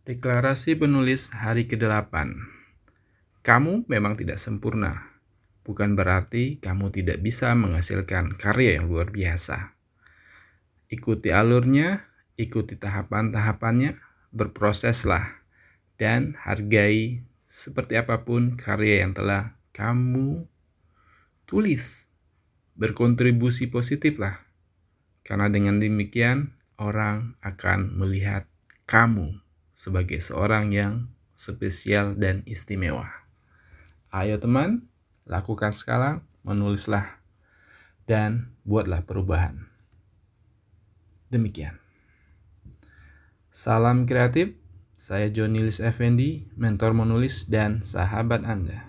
Deklarasi penulis hari ke-8 Kamu memang tidak sempurna. Bukan berarti kamu tidak bisa menghasilkan karya yang luar biasa. Ikuti alurnya, ikuti tahapan-tahapannya, berproseslah, dan hargai seperti apa pun karya yang telah kamu tulis. Berkontribusi positiflah, karena dengan demikian orang akan melihat kamu sebagai seorang yang spesial dan istimewa. Ayo teman, lakukan sekarang, menulislah dan buatlah perubahan. Demikian. Salam kreatif, saya Jonilis Effendi, mentor menulis dan sahabat Anda.